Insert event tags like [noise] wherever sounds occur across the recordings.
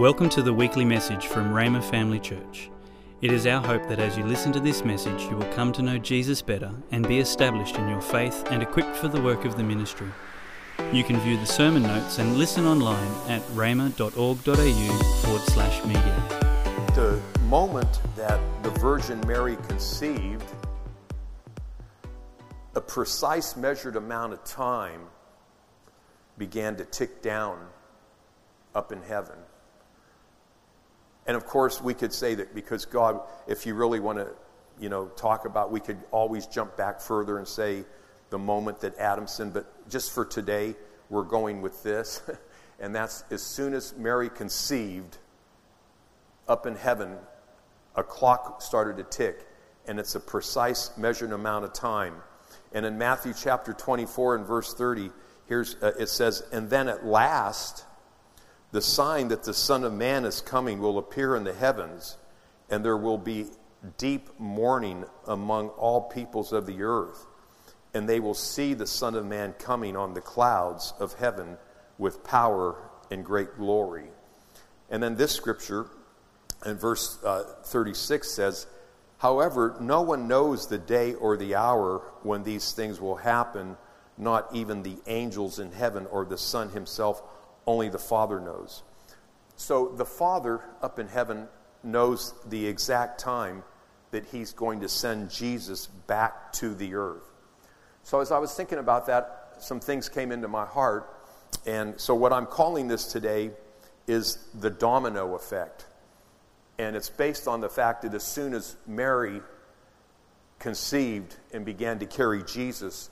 Welcome to the weekly message from Rhema Family Church. It is our hope that as you listen to this message, you will come to know Jesus better and be established in your faith and equipped for the work of the ministry. You can view the sermon notes and listen online at rhema.org.au forward slash media. The moment that the Virgin Mary conceived, a precise measured amount of time began to tick down up in heaven. And of course, we could say that because God, if you really want to, you know, talk about, we could always jump back further and say the moment that Adam sinned. But just for today, we're going with this. [laughs] and that's as soon as Mary conceived, up in heaven, a clock started to tick. And it's a precise measured amount of time. And in Matthew chapter 24 and verse 30, here's, uh, it says, And then at last, the sign that the Son of Man is coming will appear in the heavens, and there will be deep mourning among all peoples of the earth. And they will see the Son of Man coming on the clouds of heaven with power and great glory. And then this scripture in verse uh, 36 says, However, no one knows the day or the hour when these things will happen, not even the angels in heaven or the Son himself only the Father knows. So the Father up in heaven knows the exact time that He's going to send Jesus back to the earth. So as I was thinking about that, some things came into my heart. And so what I'm calling this today is the domino effect. And it's based on the fact that as soon as Mary conceived and began to carry Jesus,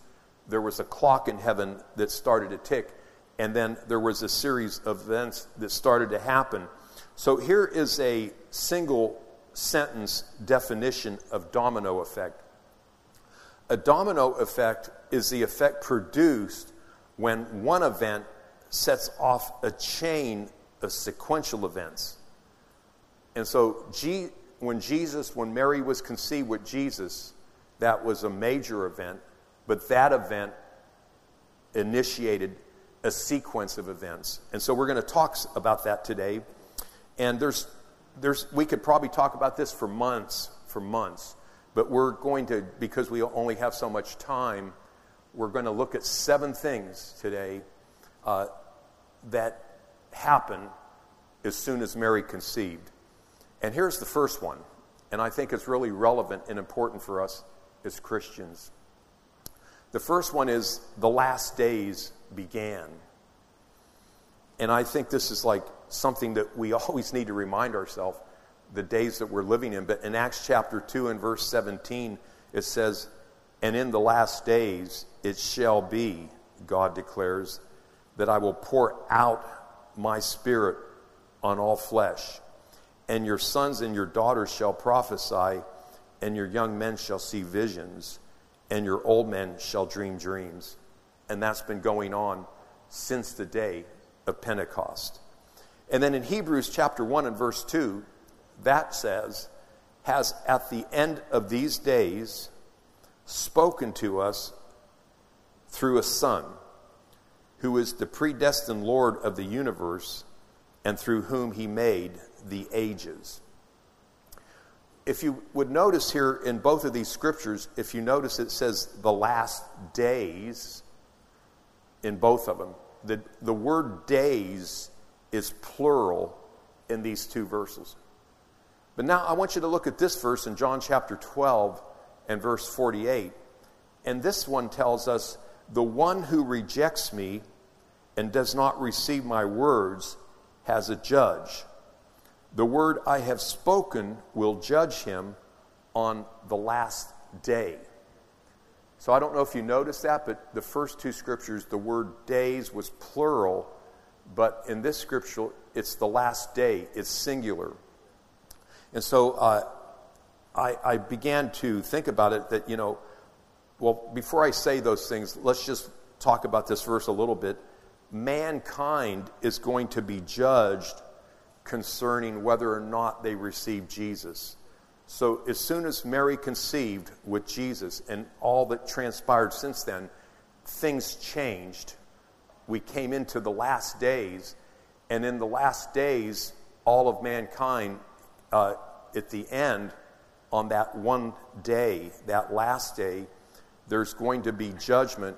there was a clock in heaven that started to tick and then there was a series of events that started to happen. So here is a single sentence definition of domino effect. A domino effect is the effect produced when one event sets off a chain of sequential events. And so, when Jesus, when Mary was conceived with Jesus, that was a major event, but that event initiated a sequence of events. And so we're going to talk about that today. And there's, there's, we could probably talk about this for months, for months. But we're going to, because we only have so much time, we're going to look at seven things today uh, that happen as soon as Mary conceived. And here's the first one, and I think it's really relevant and important for us as Christians. The first one is the last days began. And I think this is like something that we [laughs] always need to remind ourselves the days that we're living in. But in Acts chapter 2 and verse 17, it says, And in the last days it shall be, God declares, that I will pour out my spirit on all flesh. And your sons and your daughters shall prophesy, and your young men shall see visions, and your old men shall dream dreams. And that's been going on since the day of Pentecost. And then in Hebrews chapter 1 and verse 2, that says, has at the end of these days spoken to us through a Son, who is the predestined Lord of the universe, and through whom he made the ages. If you would notice here in both of these scriptures, if you notice it says the last days, in both of them. The, the word days is plural in these two verses. But now I want you to look at this verse in John chapter 12 and verse 48. And this one tells us, The one who rejects me and does not receive my words has a judge. The word I have spoken will judge him on the last day. So I don't know if you noticed that, but the first two scriptures, the word days was plural, but in this scripture, it's the last day, it's singular. And so uh, I, I began to think about it that, you know, well, before I say those things, let's just talk about this verse a little bit. Mankind is going to be judged concerning whether or not they receive Jesus. So, as soon as Mary conceived with Jesus and all that transpired since then, things changed. We came into the last days, and in the last days, all of mankind uh, at the end, on that one day, that last day, there's going to be judgment.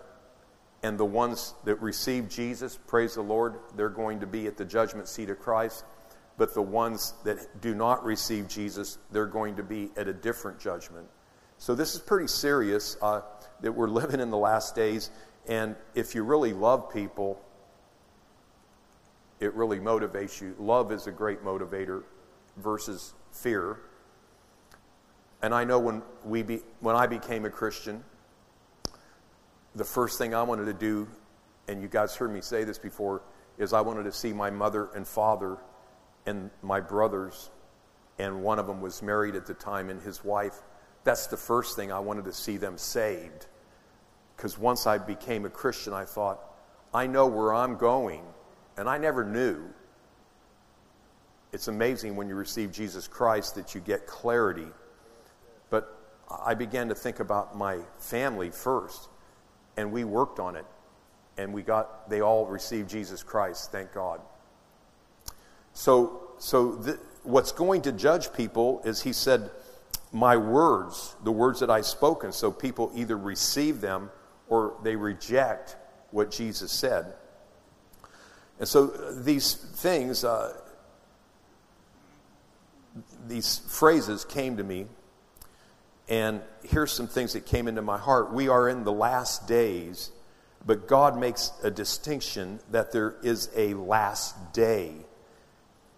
And the ones that receive Jesus, praise the Lord, they're going to be at the judgment seat of Christ. But the ones that do not receive Jesus, they're going to be at a different judgment. So this is pretty serious uh, that we're [laughs] living in the last days. And if you really love people, it really motivates you. Love is a great motivator versus fear. And I know when, we be, when I became a Christian, the first thing I wanted to do, and you guys heard me say this before, is I wanted to see my mother and father and my brothers, and one of them was married at the time, and his wife. That's the first thing I wanted to see them saved. Because once I became a Christian, I thought, I know where I'm going, and I never knew. It's amazing when you receive Jesus Christ that you get clarity. But I began to think about my family first, and we worked on it, and we got, they all received Jesus Christ, thank God. So, so th- what's going to judge people is he said, My words, the words that I've spoken. So people either receive them or they reject what Jesus said. And so these things, uh, these phrases came to me. And here's some things that came into my heart. We are in the last days, but God makes a distinction that there is a last day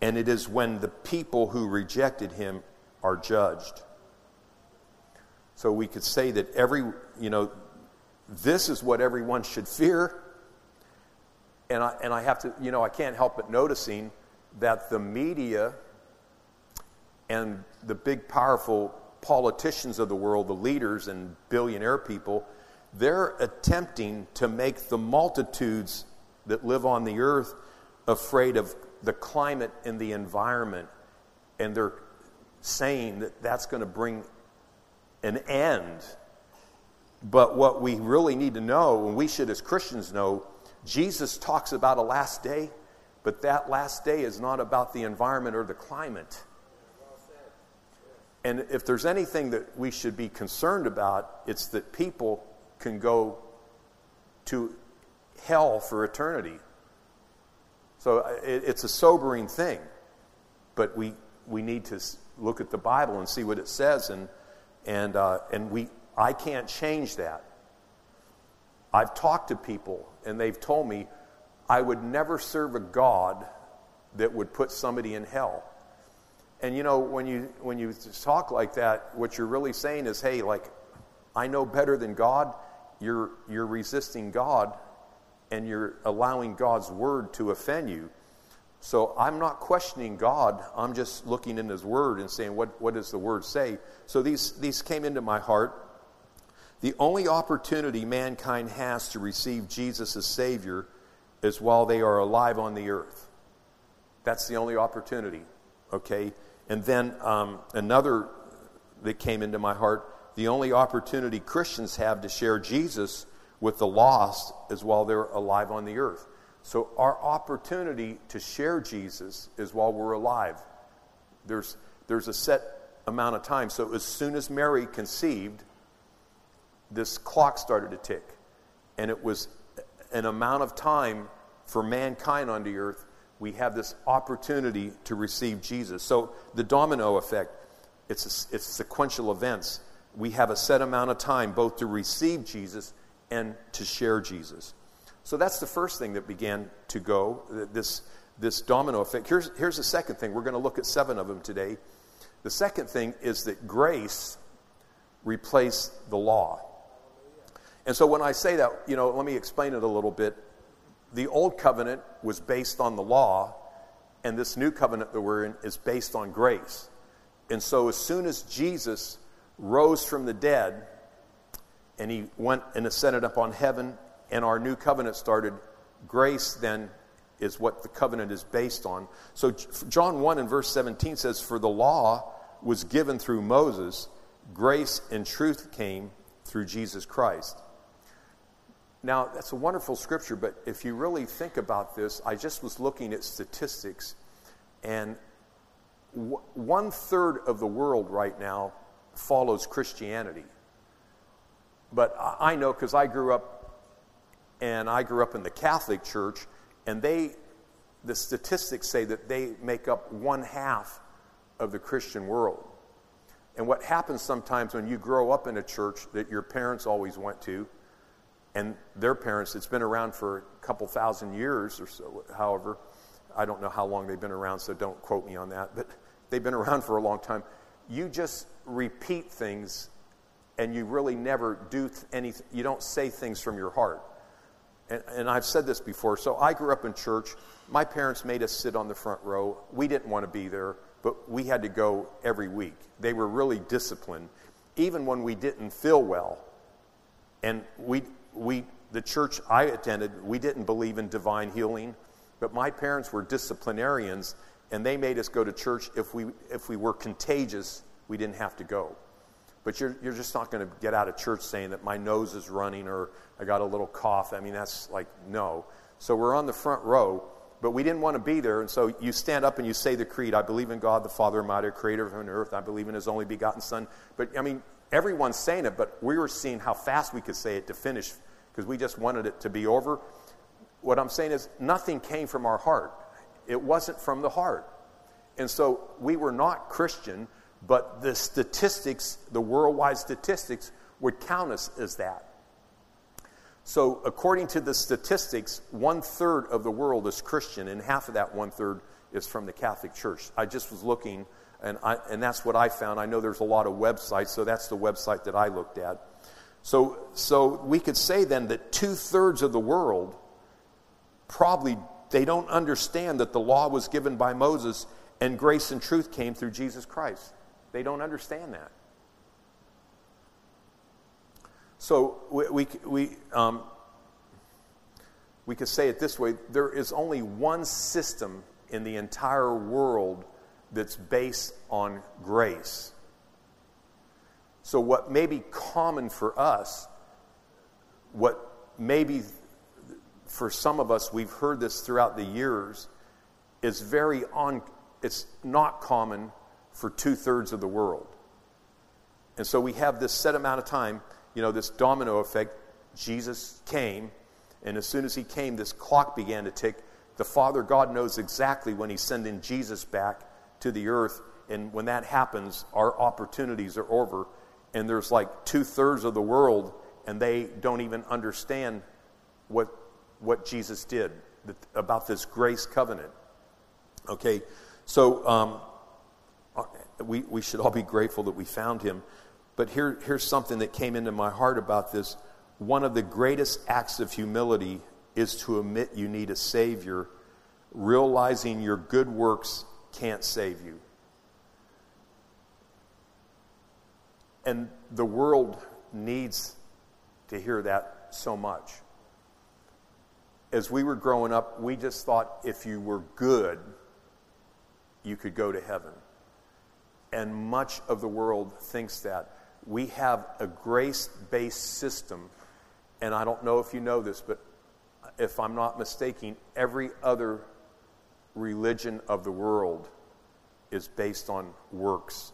and it is when the people who rejected him are judged. So we could say that every, you know, this is what everyone should fear. And I, and I have to, you know, I can't help but noticing that the media and the big, powerful politicians of the world, the leaders and billionaire people, they're attempting to make the multitudes that live on the earth afraid of the climate and the environment, and they're saying that that's going to bring an end. But what we really need to know, and we should as Christians know, Jesus talks about a last day, but that last day is not about the environment or the climate. And if there's anything that we should be concerned about, it's that people can go to hell for eternity. So uh, it, it's a sobering thing, but we, we need to look at the Bible and see what it says, and, and, uh, and we, I can't change that. I've talked to people, and they've told me I would never serve a God that would put somebody in hell. And you know, when you, when you talk like that, what you're really saying is, hey, like, I know better than God. You're, you're resisting God and you're allowing God's word to offend you. So I'm not questioning God. I'm just looking in His Word and saying, what, what does the Word say? So these, these came into my heart. The only opportunity mankind has to receive Jesus as Savior is while they are alive on the earth. That's the only opportunity, okay? And then um, another that came into my heart the only opportunity Christians have to share Jesus with the lost is while they're alive on the earth. So our opportunity to share Jesus is while we're alive. There's, there's a set amount of time. So as soon as Mary conceived, this clock started to tick. And it was an amount of time for mankind on the earth. We have this opportunity to receive Jesus. So the domino effect, it's, a, it's sequential events. We have a set amount of time both to receive Jesus and to share Jesus. So that's the first thing that began to go, this, this domino effect. Here's, here's the second thing. We're going to look at seven of them today. The second thing is that grace replaced the law. And so when I say that, you know, let me explain it a little bit. The old covenant was based on the law, and this new covenant that we're in is based on grace. And so as soon as Jesus rose from the dead, and he went and ascended up on heaven, and our new covenant started. Grace then is what the covenant is based on. So, John 1 and verse 17 says, For the law was given through Moses, grace and truth came through Jesus Christ. Now, that's a wonderful scripture, but if you really think about this, I just was looking at statistics, and one third of the world right now follows Christianity. But I know because I grew up, and I grew up in the Catholic Church, and they, the statistics say that they make up one half of the Christian world. And what happens sometimes when you grow up in a church that your parents always went to, and their parents, it's been around for a couple thousand years or so, however, I don't know how long they've been around, so don't quote me on that, but they've been around for a long time. You just repeat things and you really never do anything, you don't say things from your heart. And, and, I've said this before. So I grew up in church. My parents made us sit on the front row. We didn't want to be there, but we had to go every week. They were really disciplined, even when we didn't feel well. And we, we, the church I attended, we didn't believe in divine healing, but my parents were disciplinarians, and they made us go to church. If we, if we were contagious, we didn't have to go. But you're, you're just not going to get out of church saying that my nose is running or I got a little cough. I mean, that's like, no. So we're on the front row, but we didn't want to be there. And so you stand up and you say the creed I believe in God, the Father Almighty, creator of heaven and earth. I believe in his only begotten Son. But, I mean, everyone's saying it, but we were seeing how fast we could say it to finish because we just wanted it to be over. What I'm saying is, nothing came from our heart, it wasn't from the heart. And so we were not Christian but the statistics, the worldwide statistics, would count us as that. So, according to the statistics, one third of the world is Christian, and half of that one third is from the Catholic Church. I just was looking, and, I, and that's what I found. I know there's a lot of websites, so that's the website that I looked at. So, so we could say then that two thirds of the world probably they don't understand that the law was given by Moses and grace and truth came through Jesus Christ. They don't understand that. So we, we, we, um, we could say it this way there is only one system in the entire world that's based on grace. So, what may be common for us, what maybe for some of us, we've heard this throughout the years, is very on, it's not common for two thirds of the world. And so we have this set amount of time, you know, this domino effect. Jesus came, and as soon as he came, this clock began to tick. The Father God knows exactly when he's sending Jesus back to the earth. And when that happens, our opportunities are over. And there's like two thirds of the world, and they don't even understand what, what Jesus did about this grace covenant. Okay, so um, we, we should all be grateful that we found him. But here, here's something that came into my heart about this. One of the greatest acts of humility is to admit you need a Savior, realizing your good works can't save you. And the world needs to hear that so much. As we were growing up, we just thought if you were good, you could go to heaven and much of the world thinks that. We have a grace based system, and I don't know if you know this, but if I'm not mistaken, every other religion of the world is based on works.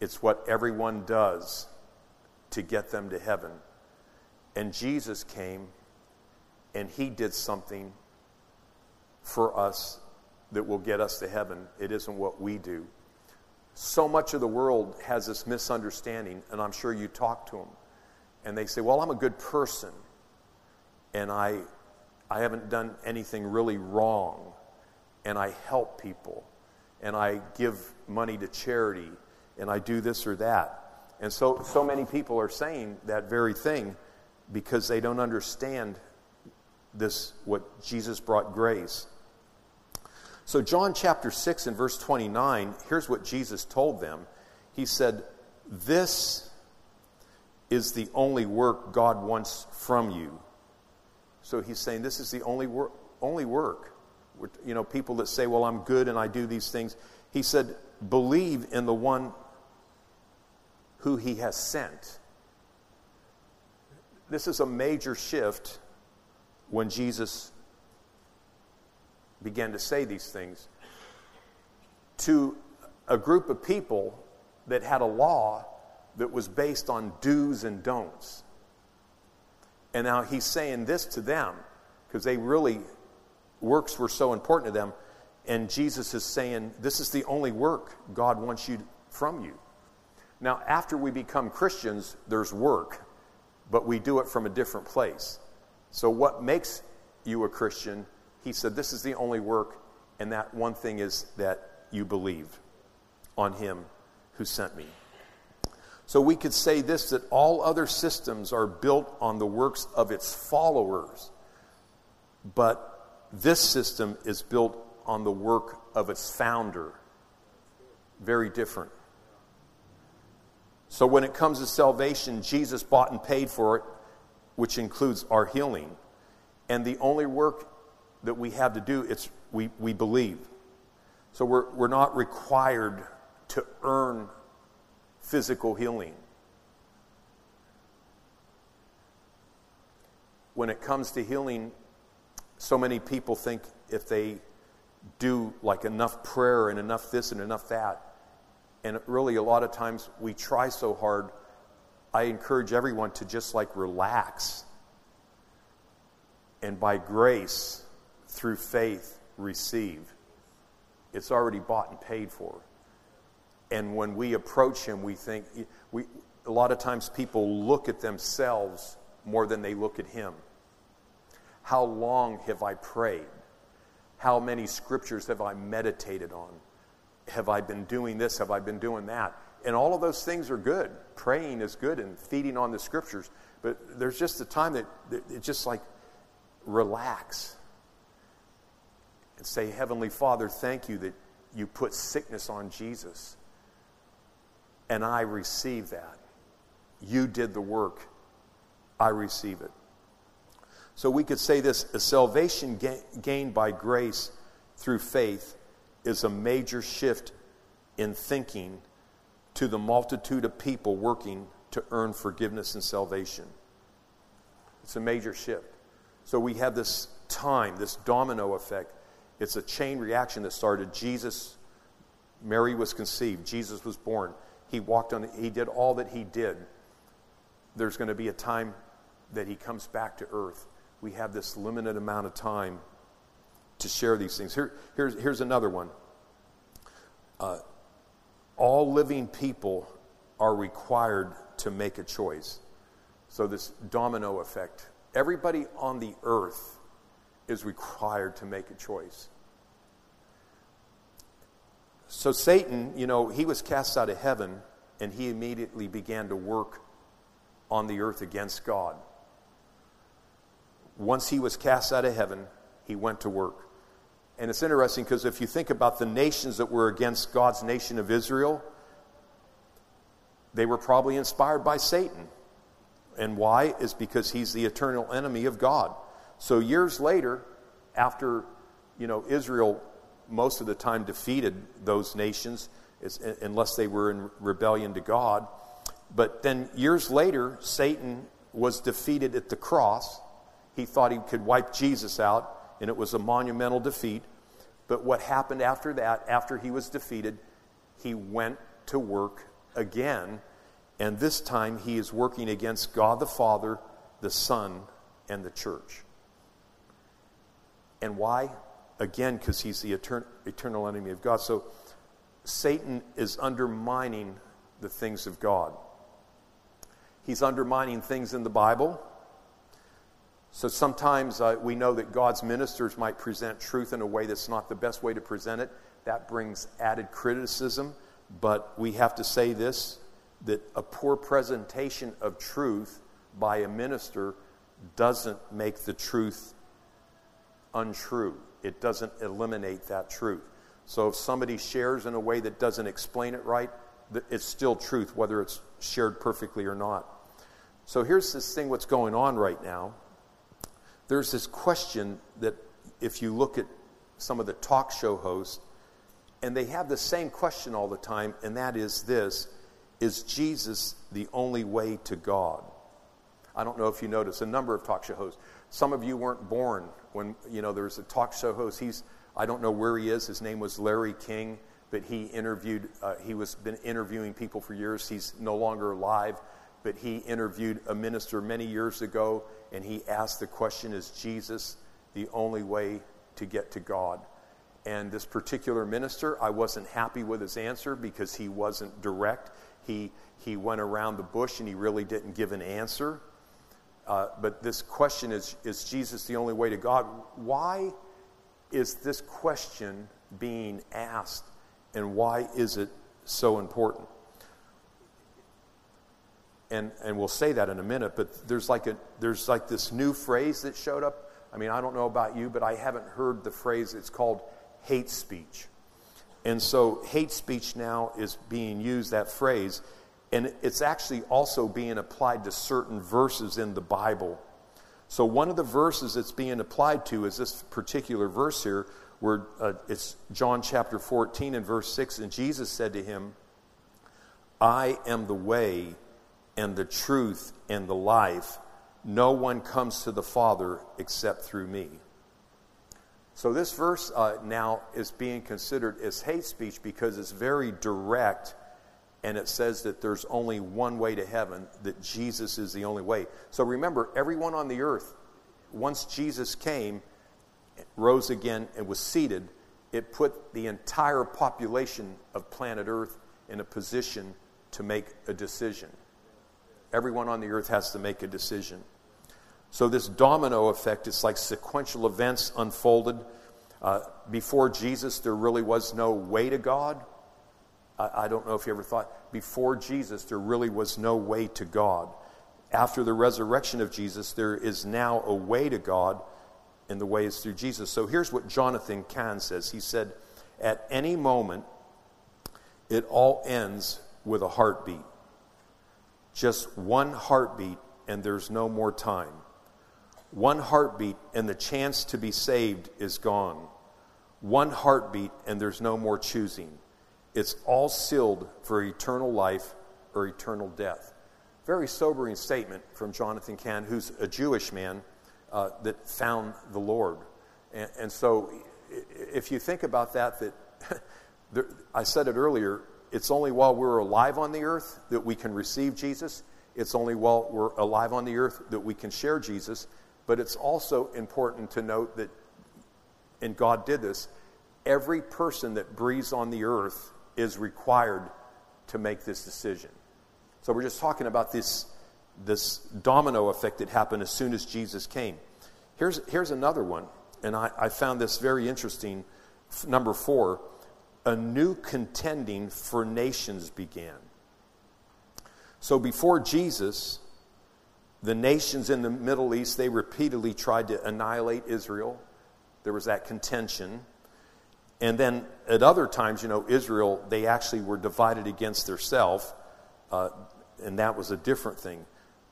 It's what everyone does to get them to heaven. And Jesus came and he did something for us that will get us to heaven. It isn't what we do so much of the world has this misunderstanding, and I'm sure you talk to them, and they say, Well, I'm a good person, and I, I haven't done anything really wrong, and I help people, and I give money to charity, and I do this or that. And so, so many people are saying that very thing because they don't understand this, what Jesus brought grace. So, John chapter 6 and verse 29, here's what Jesus told them. He said, This is the only work God wants from you. So he's saying this is the only work. Only work. You know, people that say, "Well, I'm good and I do these things." He said, "Believe in the one who He has sent." This is a major shift when Jesus began to say these things. to a group of people that had a law that was based on do's and don'ts. And now he's saying this to them because they really, works were so important to them. And Jesus is saying, This is the only work God wants you from you. Now, after we become Christians, there's work, but we do it from a different place. So, what makes you a Christian? He said, This is the only work, and that one thing is that you believe on Him who sent me. So, we could say this that all other systems are built on the works of its followers, but this system is built on the work of its founder. Very different. So when it comes to salvation, Jesus bought and paid for it, which includes our healing. And the only work that we have to do, it's we, we believe. So we're, we're not required to earn physical healing. When it comes to healing, so many people think if they do like enough prayer and enough this and enough that, and really, a lot of times we try so hard. I encourage everyone to just like relax and by grace, through faith, receive. It's already bought and paid for. And when we approach Him, we think, we, a lot of times people look at themselves more than they look at Him. How long have I prayed? How many scriptures have I meditated on? have I been doing this? Have I been doing that? And all of those things are good. Praying is good and feeding on the scriptures. But there's just a time that, it's just like relax and say, Heavenly Father, thank you that you put sickness on Jesus. And I receive that. You did the work. I receive it. So we could say this a salvation gained by grace through faith is a major shift in thinking to the multitude of people working to earn forgiveness and salvation. It's a major shift. So we have this time, this domino effect. It's a chain reaction that started. Jesus, Mary was conceived, Jesus was born. He walked on, he did all that he did. There's going to be a time that he comes back to earth. We have this limited amount of time to share these things. Here, here's, here's another one. Uh, all living people are required to make a choice. So, this domino effect. Everybody on the earth is required to make a choice. So, Satan, you know, he was cast out of heaven and he immediately began to work on the earth against God. Once he was cast out of heaven, he went to work. And it's interesting because if you think about the nations that were against God's nation of Israel, they were probably inspired by Satan. And why? Is because he's the eternal enemy of God. So years later, after you know Israel most of the time defeated those nations, unless they were in rebellion to God. But then years later, Satan was defeated at the cross. He thought he could wipe Jesus out and it was a monumental defeat. But what happened after that, after he was defeated, he went to work again. And this time he is working against God the Father, the Son, and the church. And why? Again, because he's the etern- eternal enemy of God. So Satan is undermining the things of God. He's undermining things in the Bible. So sometimes uh, we know that God's ministers might present truth in a way that's not the best way to present it. That brings added criticism. But we have to say this that a poor presentation of truth by a minister doesn't make the truth untrue, it doesn't eliminate that truth. So if somebody shares in a way that doesn't explain it right, it's still truth, whether it's shared perfectly or not. So here's this thing what's going on right now there's this question that if you look at some of the talk show hosts, and they have the same question all the time, and that is this Is Jesus the only way to God? I don't know if you notice a number of talk show hosts. Some of you weren't born when, you know, there was a talk show host. He's, I don't know where he is. His name was Larry King, but but he interviewed, uh, he was been interviewing people for years. He's no longer alive, but he interviewed a minister many years ago, and he asked the question Is Jesus the only way to get to God? And this particular minister, I wasn't happy with his answer because he wasn't direct. He, he went around the bush and he really didn't give an answer. Uh, but this question is Is Jesus the only way to God? Why is this question being asked and why is it so important? And, and we'll say that in a minute, but there's like, a, there's like this new phrase that showed up. I mean, I don't know about you, but I haven't heard the phrase. It's called hate speech. And so hate speech now is being used, that phrase, and it's actually also being applied to certain verses in the Bible. So one of the verses that's being applied to is this particular verse here, where uh, it's John chapter 14 and verse 6, and Jesus said to him, I am the way and the truth and the life. No one comes to the Father except through me. So, this verse uh, now is being considered as hate speech because it's very direct and it says that there's only one way to heaven, that Jesus is the only way. So, remember, everyone on the earth, once Jesus came, rose again, and was seated, it put the entire population of planet Earth in a position to make a decision. Everyone on the earth has to make a decision. So, this domino effect, it's like sequential events unfolded. Uh, before Jesus, there really was no way to God. I, I don't know if you ever thought, before Jesus, there really was no way to God. After the resurrection of Jesus, there is now a way to God, and the way is through Jesus. So, here's what Jonathan Cahn says He said, At any moment, it all ends with a heartbeat. Just one heartbeat, and there's no more time. One heartbeat, and the chance to be saved is gone. One heartbeat, and there's no more choosing. It's all sealed for eternal life or eternal death. Very sobering statement from Jonathan Cahn, who's a Jewish man uh, that found the Lord. And, and, so, if you think about that, that [laughs] there, I said it earlier, it's only while we're alive on the earth that we can receive Jesus. It's only while we're alive on the earth that we can share Jesus. But it's also important to note that, and God did this, every person that breathes on the earth is required to make this decision. So we're just talking about this, this domino effect that happened as soon as Jesus came. Here's, here's another one, and I, I found this very interesting. Number four a new contending for nations began. So before Jesus, the nations in the Middle East, they repeatedly tried to annihilate Israel. There was that contention. And then at other times, you know, Israel, they actually were divided against theirself, uh, and that was a different thing.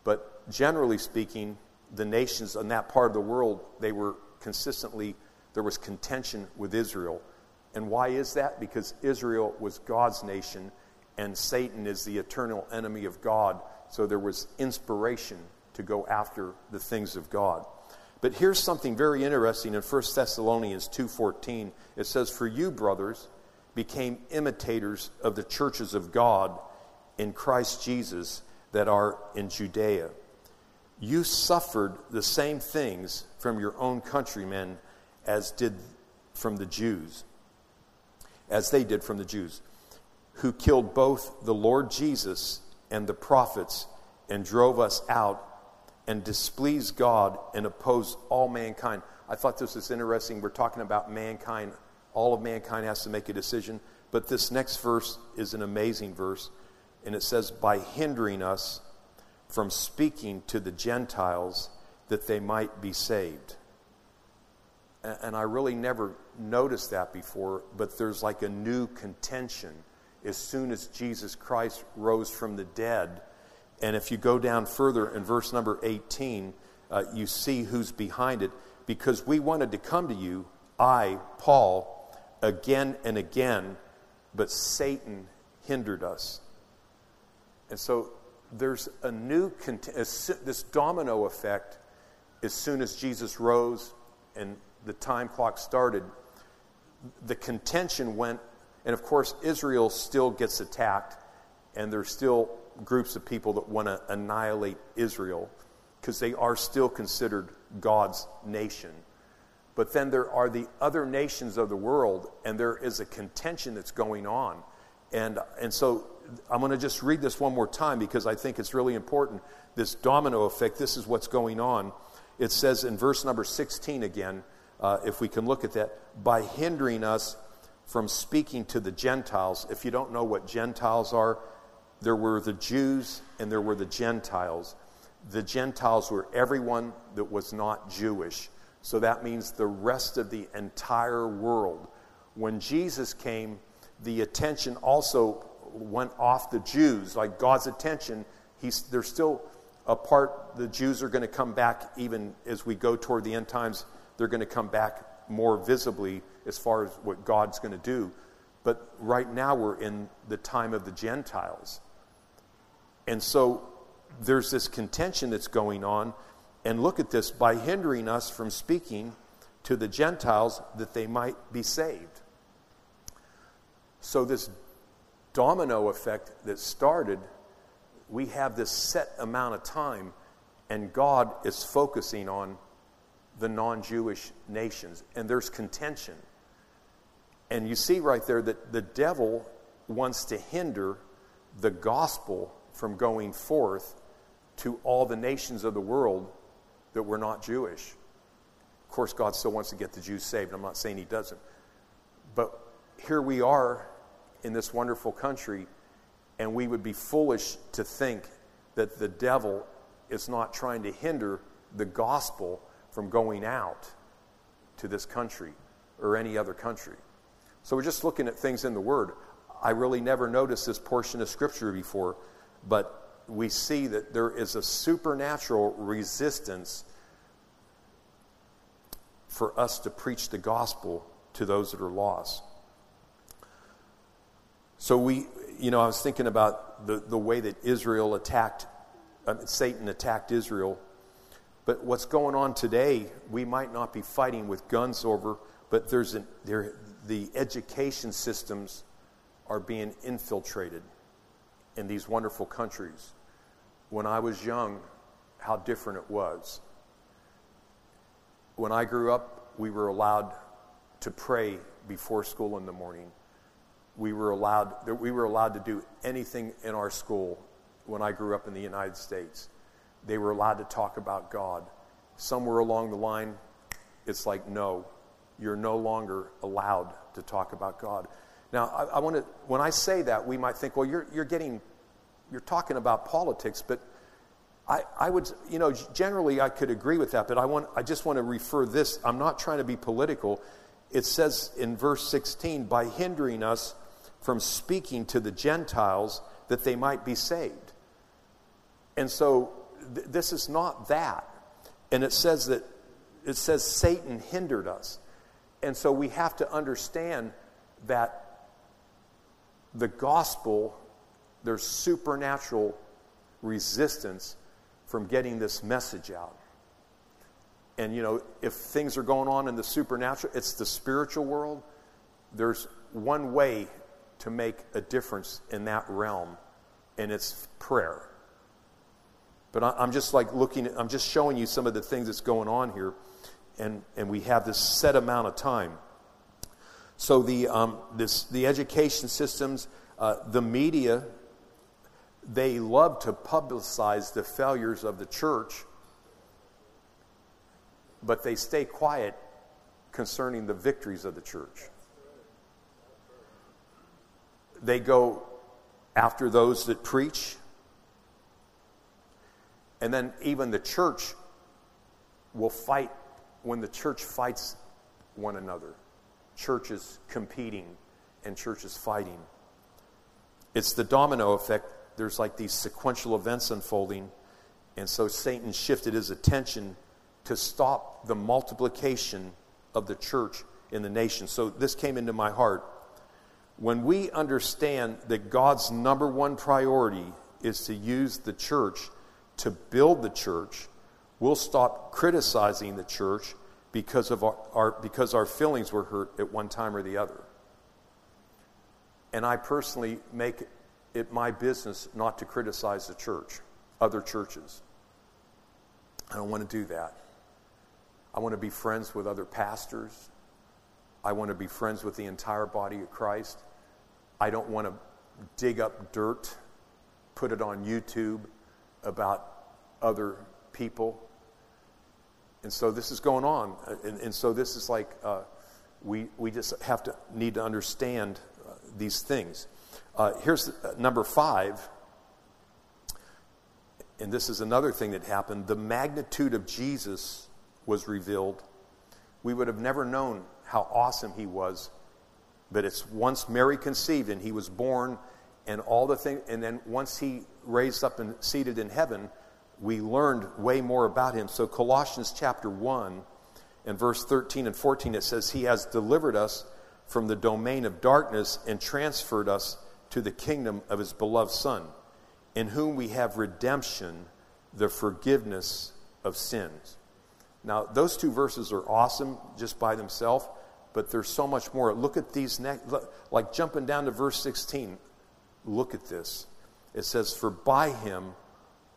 But generally speaking, the nations in that part of the world, they were consistently, there was contention with Israel. And why is that? Because Israel was God's nation and Satan is the eternal enemy of God. So there was inspiration to go after the things of God. But here's something very interesting in 1 Thessalonians 2:14. It says, "For you, brothers, became imitators of the churches of God in Christ Jesus that are in Judea. You suffered the same things from your own countrymen as did from the Jews." as they did from the Jews, who killed both the Lord Jesus and the prophets and drove us out and displease God and oppose all mankind. I thought this was interesting. We're talking about mankind. All of mankind has to make a decision. But this next verse is an amazing verse. And it says, by hindering us from speaking to the Gentiles that they might be saved and I really never noticed that before, but there's like a new contention as soon as Jesus Christ rose from the dead. And if you go down further in verse number 18, uh, you see who's behind it. Because we wanted to come to you, I, Paul, again and again, but Satan hindered us. And so there's a new, this domino effect as soon as Jesus rose and the time clock started, the contention went And of course, Israel still gets attacked, and there's still groups of people that want to annihilate Israel because they are still considered God's nation. But then there are the other nations of the world, and there is a contention that's going on. And, and so I'm going to just read this one more time because I think it's really important. This domino effect, this is what's going on. It says in verse number 16 again, uh, if we can look at that, by hindering us from speaking to the Gentiles. If you don't know what Gentiles are, there were the Jews and there were the Gentiles. The Gentiles were everyone that was not Jewish. So that means the rest of the entire world. When Jesus came, the attention also went off the Jews, like God's attention. He's, they're still a part, the Jews are going to come back even as we go toward the end times. They're going to come back more visibly as far as what God's going to do. But right now we're in the time of the Gentiles. And so there's this contention that's going on. And look at this by hindering us from speaking to the Gentiles that they might be saved. So, this domino effect that started, we have this set amount of time, and God is focusing on the non Jewish nations. And there's contention. And you see right there that the devil wants to hinder the gospel from going forth to all the nations of the world that were not Jewish. Of course, God still wants to get the Jews saved. I'm not saying He doesn't. But here we are in this wonderful country, and we would be foolish to think that the devil is not trying to hinder the gospel from going out to this country or any other country. So we're just looking at things in the Word. I really never noticed this portion of Scripture before, but we see that there is a supernatural resistance for us to preach the gospel to those that are lost. So we, you know, I was thinking about the, the way that Israel attacked, uh, Satan attacked Israel. But what's going on today, we might not be fighting with guns over, but there's an, there, the education systems are being infiltrated in these wonderful countries. When I was young, how different it was. When I grew up, we were allowed to pray before school in the morning. We were allowed, we were allowed to do anything in our school when I grew up in the United States. They were allowed to talk about God. Somewhere along the line, it's like, no, you're no longer allowed to talk about God. Now, I, I want to, when I say that, we might think, well, you're, you're getting, you're talking about politics, but I, I would, you know, generally I could agree with that, but I, want, I just want to refer this. I'm not trying to be political. It says in verse 16, by hindering us from speaking to the Gentiles that they might be saved. And so th- this is not that. And it says that it says Satan hindered us. And so we have to understand that the gospel, there's supernatural resistance from getting this message out. And, you know, if things are going on in the supernatural, it's the spiritual world. There's one way to make a difference in that realm, and it's prayer. But I'm just like looking, I'm just showing you some of the things that's going on here and, and we have this set amount of time. So the, um, this, the education systems, uh, the media, they love to publicize the failures of the church, but they stay quiet concerning the victories of the church. They go after those that preach, and then even the church will fight when the church fights one another, churches competing and churches fighting. It's the domino effect. There's like these sequential events unfolding. And so Satan shifted his attention to stop the multiplication of the church in the nation. So this came into my heart. When we understand that God's number one priority is to use the church to build the church, We'll stop criticizing the church because, of our, our, because our feelings were hurt at one time or the other. And I personally make it my business not to criticize the church, other churches. I don't want to do that. I want to be friends with other pastors. I want to be friends with the entire body of Christ. I don't want to dig up dirt, put it on YouTube about other people. And so this is going on. And, and so this is like uh, we, we just have to need to understand uh, these things. Uh, here's uh, number five. And this is another thing that happened. The magnitude of Jesus was revealed. We would have never known how awesome he was. But it's once Mary conceived and he was born and all the things, and then once he raised up and seated in heaven, we learned way more about him. So, Colossians chapter 1 and verse 13 and 14, it says, He has delivered us from the domain of darkness and transferred us to the kingdom of His beloved Son, in whom we have redemption, the forgiveness of sins. Now, those two verses are awesome just by themselves, but there's so much more. Look at these next, like jumping down to verse 16. Look at this. It says, For by him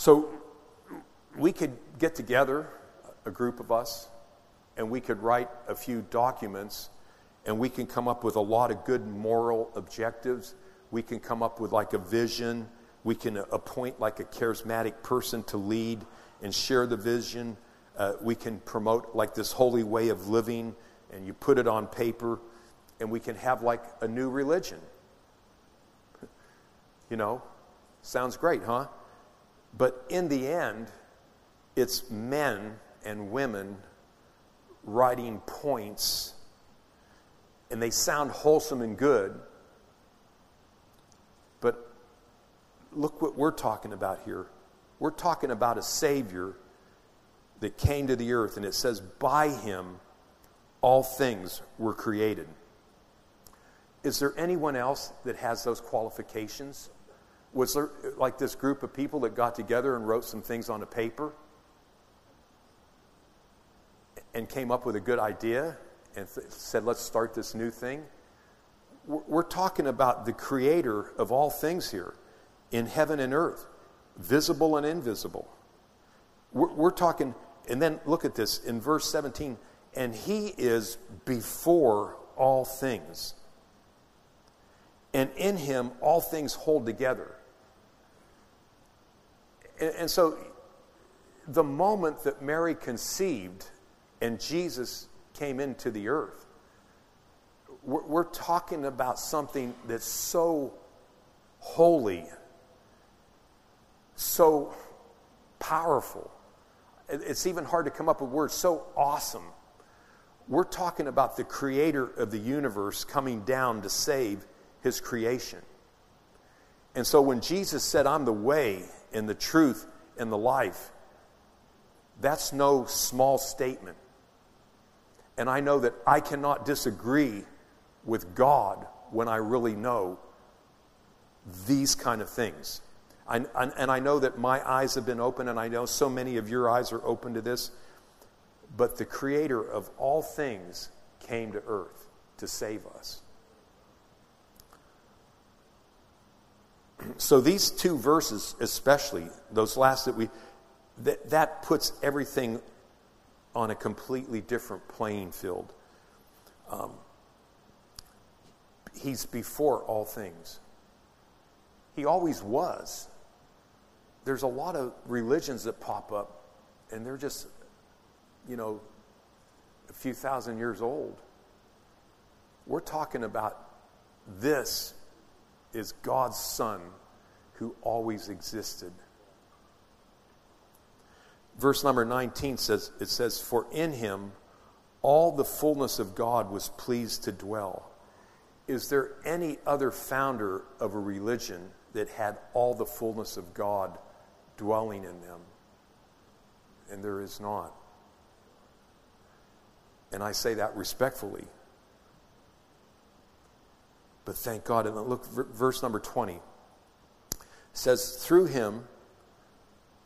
So, we could get together, a group of us, and we could write a few documents, and we can come up with a lot of good moral objectives. We can come up with like a vision. We can appoint like a charismatic person to lead and share the vision. Uh, we can promote like this holy way of living, and you put it on paper, and we can have like a new religion. [laughs] You know, sounds great, huh? But in the end, it's men and women writing points, and they sound wholesome and good. But look what we're talking about here. We're talking about a Savior that came to the earth, and it says, By him all things were created. Is there anyone else that has those qualifications? Was there like this group of people that got together and wrote some things on a paper and came up with a good idea and th- said, let's start this new thing? We're, talking about the creator of all things here in heaven and earth, visible and invisible. We're, we're talking, and then look at this in verse 17, and he is before all things. And in him all things hold together. And, and so the moment that Mary conceived and Jesus came into the earth, we're, we're talking about something that's so holy, so powerful. It's even hard to come up with words, so awesome. We're talking about the creator of the universe coming down to save his creation. And so when Jesus said, I'm the way and the truth and the life, that's no small statement. And I know that I cannot disagree with God when I really know these kind of things. I, and I know that my eyes have been open, and I know so many of your eyes are open to this. But the creator of all things came to earth to save us. So these two verses, especially those last that we, that, that puts everything on a completely different playing field. Um, he's before all things. He always was. There's a lot of religions that pop up, and they're just, you know, a few thousand years old. We're talking about this is God's Son who always existed. Verse number 19 says, it says, For in him all the fullness of God was pleased to dwell. is there any other founder of a religion that had all the fullness of God dwelling in them? And there is not. And I say that respectfully. But thank God. And look, verse number 20 says, Through him,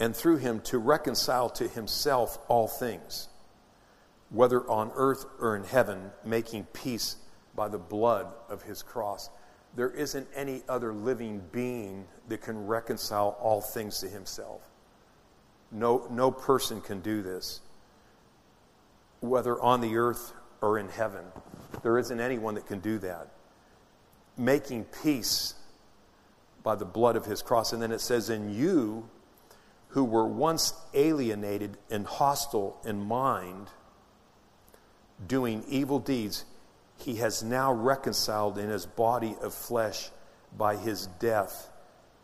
and through him to reconcile to himself all things, whether on earth or in heaven, making peace by the blood of his cross. There isn't any other living being that can reconcile all things to himself. No, no person can do this, whether on the earth or in heaven. There isn't anyone that can do that. Making peace by the blood of his cross. And then it says, In you who were once alienated and hostile in mind, doing evil deeds, he has now reconciled in his body of flesh by his death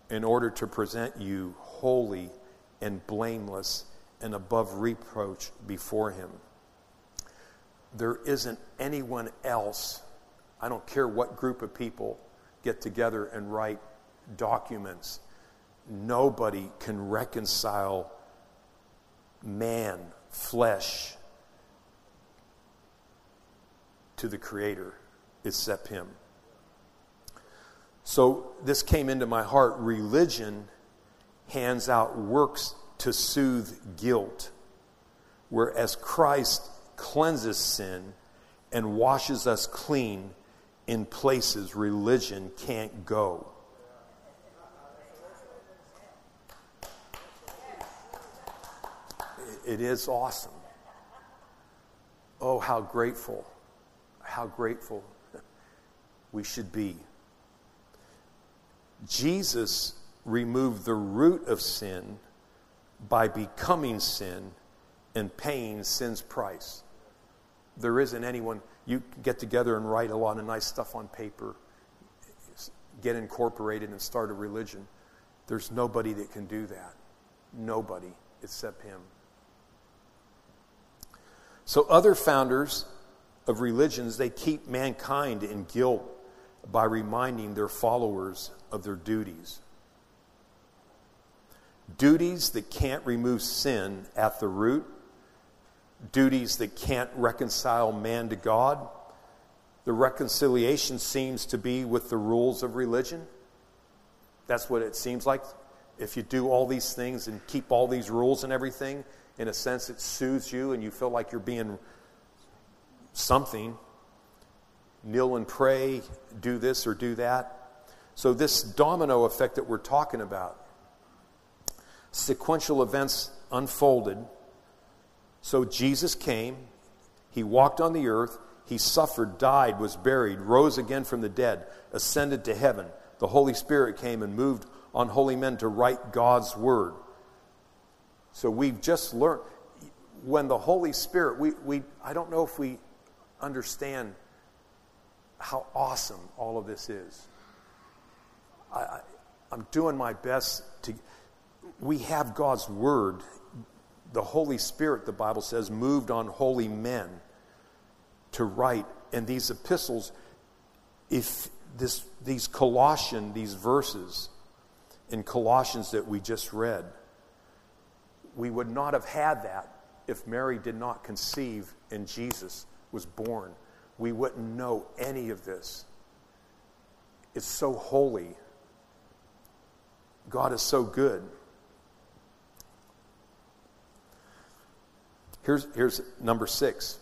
in order to present you holy and blameless and above reproach before him. There isn't anyone else, I don't care what group of people get together and write documents, nobody can reconcile man, flesh, to the Creator except Him. So this came into my heart. Religion hands out works to soothe guilt, whereas Christ cleanses sin and washes us clean in places religion can't go. It is awesome. Oh, how grateful how grateful we should be. Jesus removed the root of sin by becoming sin and paying sin's price. There isn't anyone, you get together and write a lot of nice stuff on paper, get incorporated and start a religion. There's nobody that can do that. Nobody except him. So, other founders of religions, they keep mankind in guilt by reminding their followers of their duties. Duties that can't remove sin at the root, duties that can't reconcile man to God. The reconciliation seems to be with the rules of religion. That's what it seems like. If you do all these things and keep all these rules and everything, in a sense, it soothes you and you feel like you're being something. Kneel and pray, do this or do that. So, this domino effect that we're talking about, sequential events unfolded. So, Jesus came, he walked on the earth, he suffered, died, was buried, rose again from the dead, ascended to heaven. The Holy Spirit came and moved on holy men to write God's word. So, we've just learned when the Holy Spirit, we, we, I don't know if we understand how awesome all of this is. I, I'm doing my best to. We have God's Word. The Holy Spirit, the Bible says, moved on holy men to write. And these epistles, if this, these Colossian, these verses in Colossians that we just read, we would not have had that if Mary did not conceive and Jesus was born, we wouldn't know any of this. It's so holy. God is so good. Here's, here's number six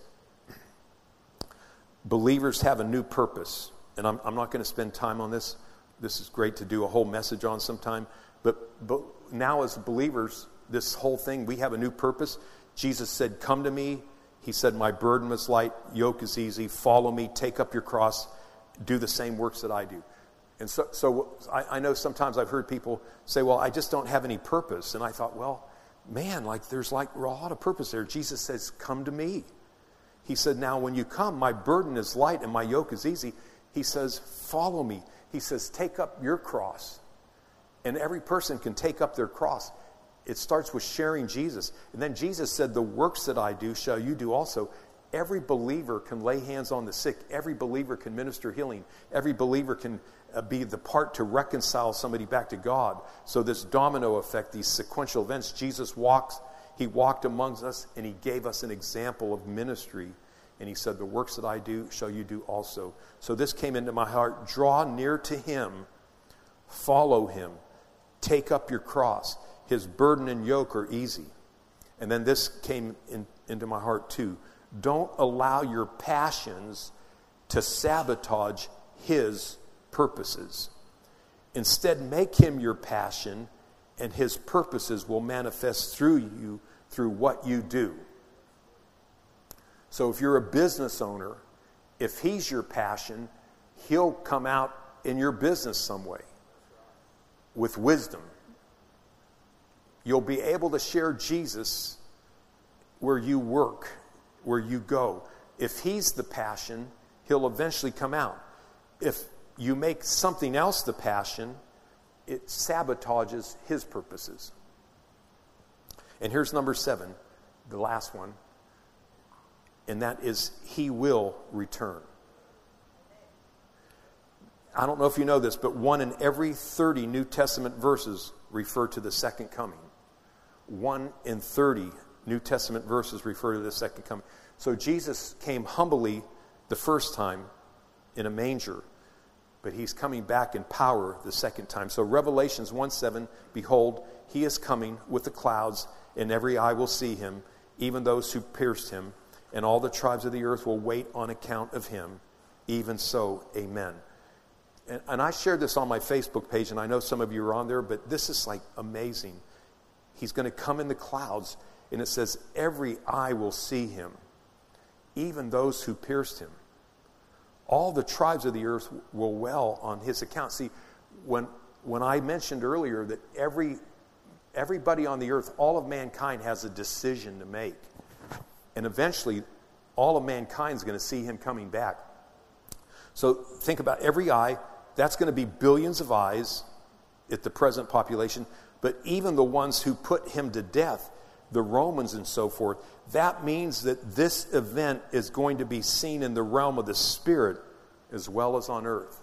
believers have a new purpose. And I'm, I'm not going to spend time on this. This is great to do a whole message on sometime. But, but now, as believers, this whole thing, we have a new purpose. Jesus said, Come to me, he said, My burden is light, yoke is easy. Follow me, take up your cross, do the same works that I do. And so, so I, I know sometimes I've heard people say, Well, I just don't have any purpose. And I thought, Well, man, like there's like a lot of purpose there. Jesus says, Come to me. He said, Now, when you come, my burden is light and my yoke is easy. He says, Follow me. He says, Take up your cross. And every person can take up their cross it starts with sharing Jesus. And then Jesus said, The works that I do shall you do also. Every believer can lay hands on the sick. Every believer can minister healing. Every believer can uh, be the part to reconcile somebody back to God. So, this domino effect, these sequential events, Jesus walks, he walked amongst us and he gave us an example of ministry. And he said, The works that I do shall you do also. So, this came into my heart. Draw near to him, follow him, take up your cross. His burden and yoke are easy. And then this came in, into my heart too. Don't allow your passions to sabotage his purposes. Instead, make him your passion, and his purposes will manifest through you through what you do. So, if you're a business owner, if he's your passion, he'll come out in your business some way with wisdom. You'll be able to share Jesus where you work, where you go. If he's the passion, he'll eventually come out. If you make something else the passion, it sabotages his purposes. And here's number seven, the last one, and that is he will return. I don't know if you know this, but one in every 30 New Testament verses refer to the second coming. One in 30 New Testament verses refer to the second coming. So Jesus came humbly the first time in a manger, but he's coming back in power the second time. So Revelations 1 7, behold, he is coming with the clouds, and every eye will see him, even those who pierced him, and all the tribes of the earth will wait on account of him. Even so, amen. And, and I shared this on my Facebook page, and I know some of you are on there, but this is like amazing. He's going to come in the clouds and it says, Every eye will see him, even those who pierced him. All the tribes of the earth will well on his account. See, when, when I mentioned earlier that every, everybody on the earth, all of mankind has a decision to make. And eventually, all of mankind is going to see him coming back. So think about every eye. That's going to be billions of eyes at the present population. But even the ones who put him to death, the Romans and so forth, that means that this event is going to be seen in the realm of the Spirit as well as on earth.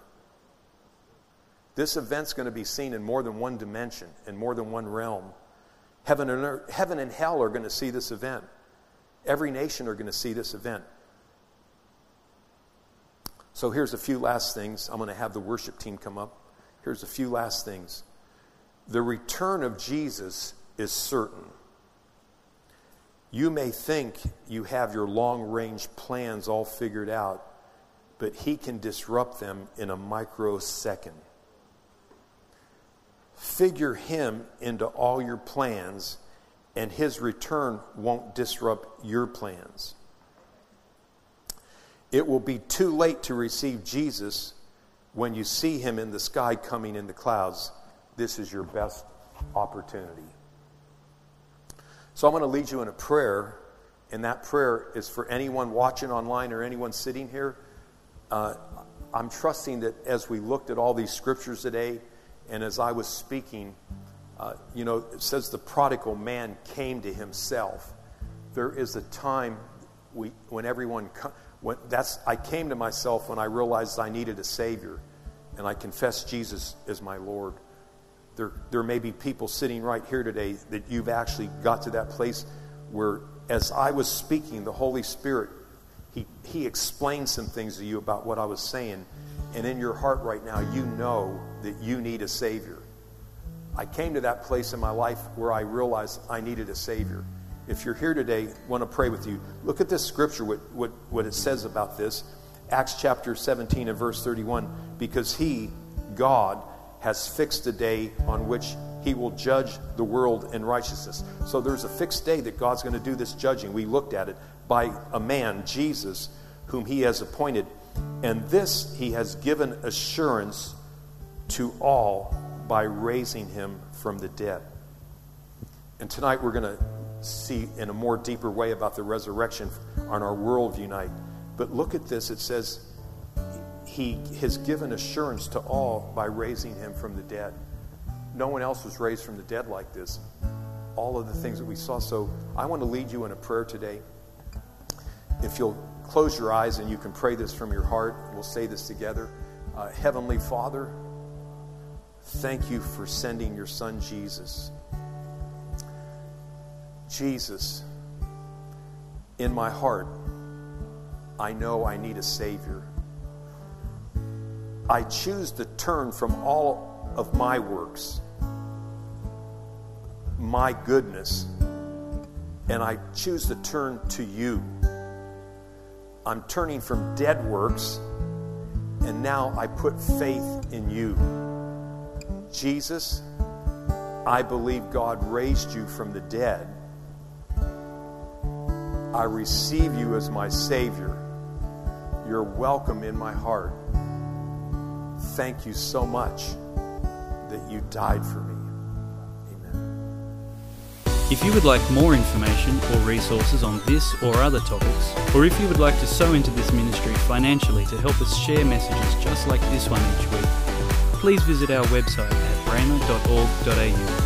This event's going to be seen in more than one dimension, in more than one realm. Heaven and, earth, heaven and hell are going to see this event. Every nation are going to see this event. So here's a few last things. I'm going to have the worship team come up. Here's a few last things. The return of Jesus is certain. You may think you have your long range plans all figured out, but He can disrupt them in a microsecond. Figure Him into all your plans, and His return won't disrupt your plans. It will be too late to receive Jesus when you see Him in the sky coming in the clouds. This is your best opportunity. So I'm going to lead you in a prayer, and that prayer is for anyone watching online or anyone sitting here. Uh, I'm trusting that as we looked at all these scriptures today, and as I was speaking, uh, you know, it says the prodigal man came to himself. There is a time we, when everyone, when that's, I came to myself when I realized I needed a Savior, and I confessed Jesus as my Lord. There, there may be people sitting right here today that you've actually got to that place where, as I was speaking, the Holy Spirit, He, he explained some things to you about what I was saying. And in your heart right now, you know that you need a Savior. I came to that place in my life where I realized I needed a Savior. If you're here today, want to pray with you. Look at this scripture, what, what, what it says about this. Acts chapter 17 and verse 31. Because He, God, has fixed a day on which he will judge the world in righteousness. So there's a fixed day that God's going to do this judging. We looked at it by a man, Jesus, whom he has appointed. And this he has given assurance to all by raising him from the dead. And tonight we're going to see in a more deeper way about the resurrection on our worldview night. But look at this. It says, he has given assurance to all by raising him from the dead. No one else was raised from the dead like this. All of the things that we saw. So I want to lead you in a prayer today. if you'll close your eyes and you can pray this from your heart, we'll say this together. Uh, Heavenly Father, thank you for sending your son Jesus. Jesus, in my heart, I know I need a Savior. I choose to turn from all of my works, my goodness, and I choose to turn to you. I'm turning from dead works, and now I put faith in you. Jesus, I believe God raised you from the dead. I receive you as my Savior. You're welcome in my heart. Thank you so much that you died for me. Amen. If you would like more information or resources on this or other topics, or if you would like to sow into this ministry financially to help us share messages just like this one each week, please visit our website at rhema.org.au